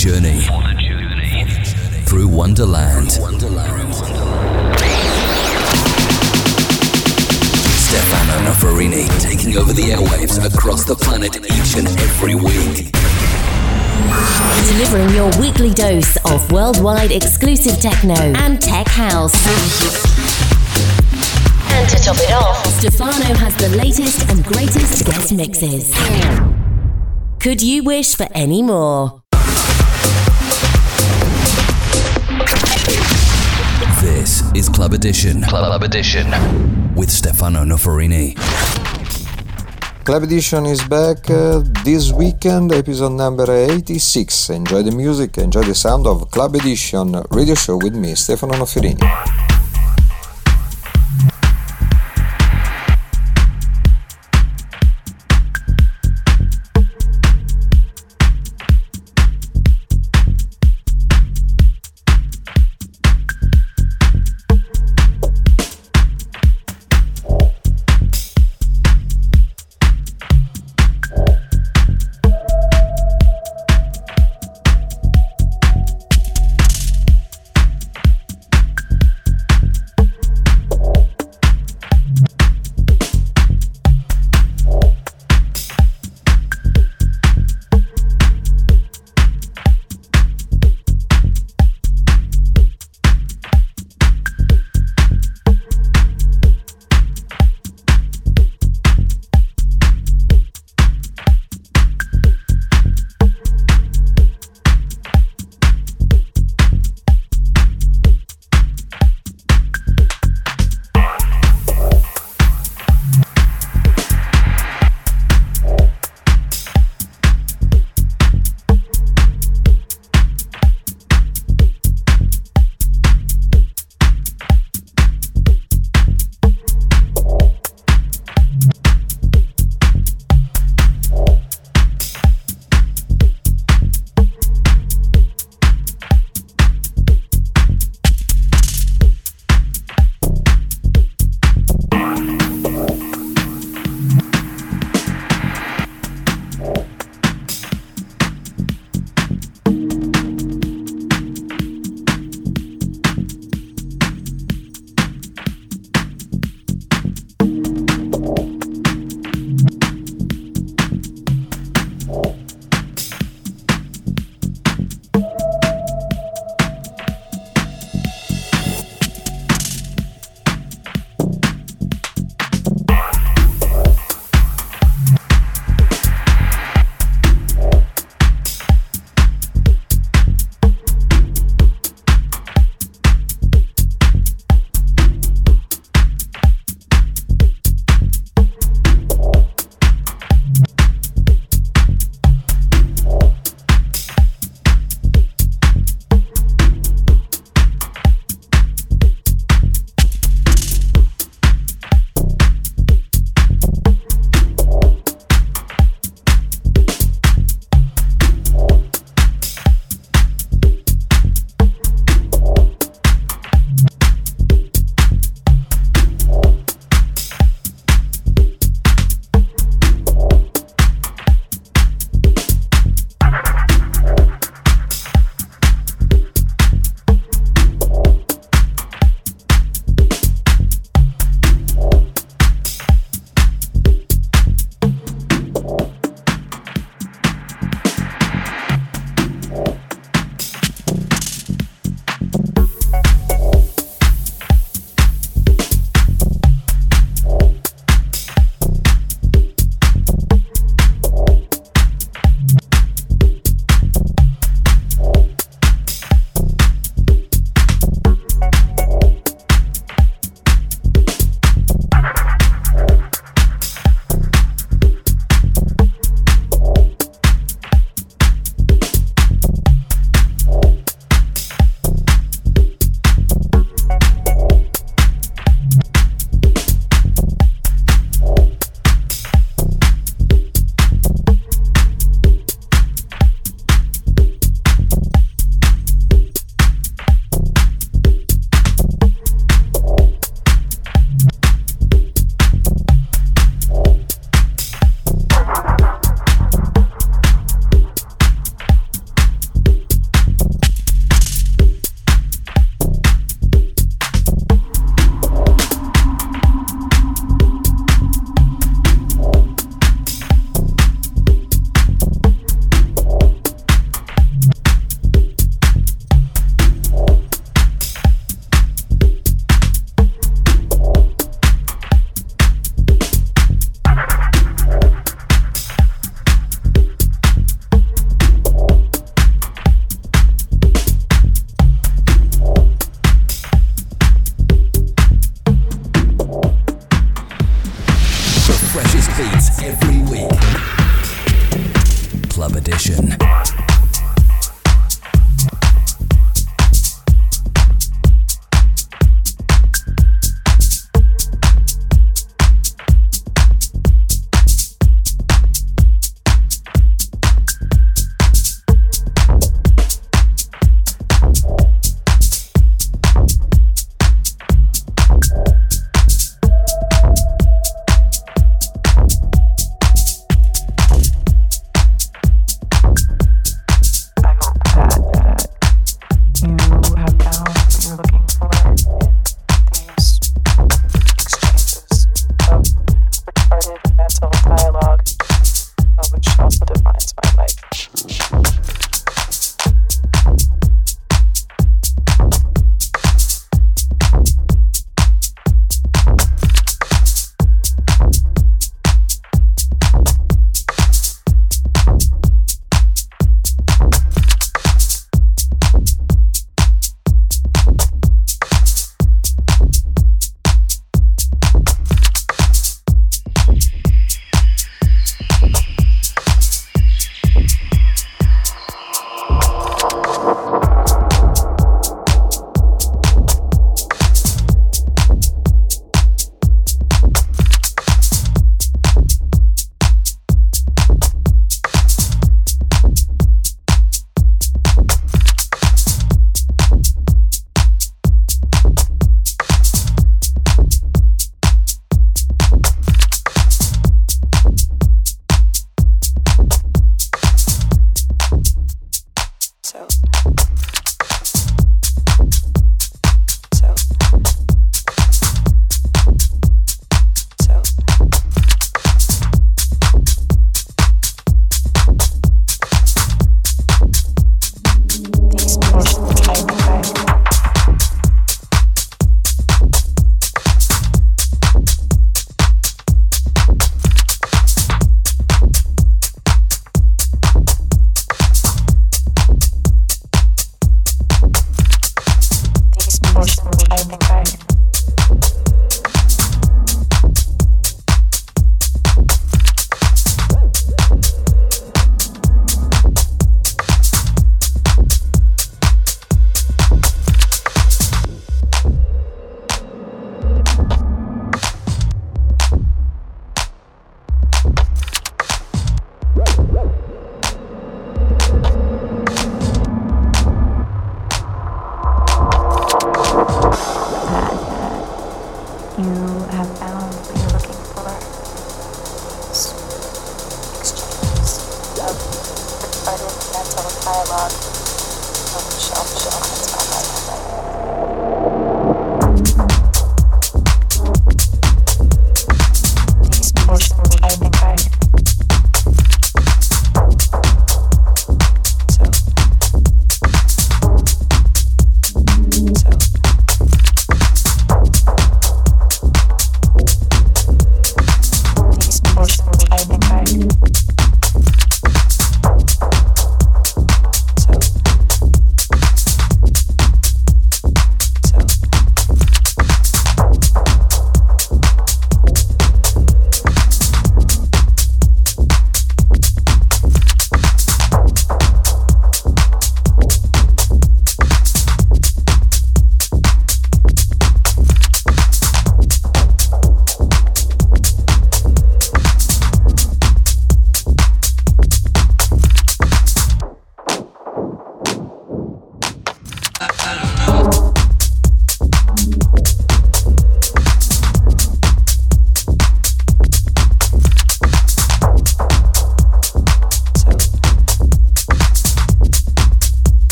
journey through Wonderland. Stefano Noferini taking over the airwaves across the planet each and every week. Delivering your weekly dose of worldwide exclusive techno and tech house. And to top it off, Stefano has the latest and greatest guest mixes. Could you wish for any more? Is Club Edition. Club Edition with Stefano Noferini. Club Edition is back uh, this weekend, episode number 86. Enjoy the music, enjoy the sound of Club Edition radio show with me, Stefano Noferini.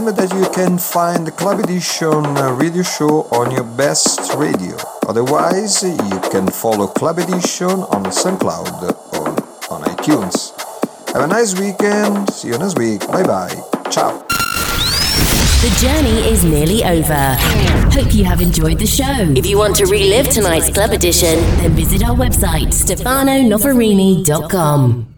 Remember that you can find the Club Edition radio show on your best radio. Otherwise, you can follow Club Edition on SoundCloud or on iTunes. Have a nice weekend. See you next week. Bye bye. Ciao. The journey is nearly over. Hope you have enjoyed the show. If you want to relive tonight's club edition, then visit our website, stefanonoferini.com.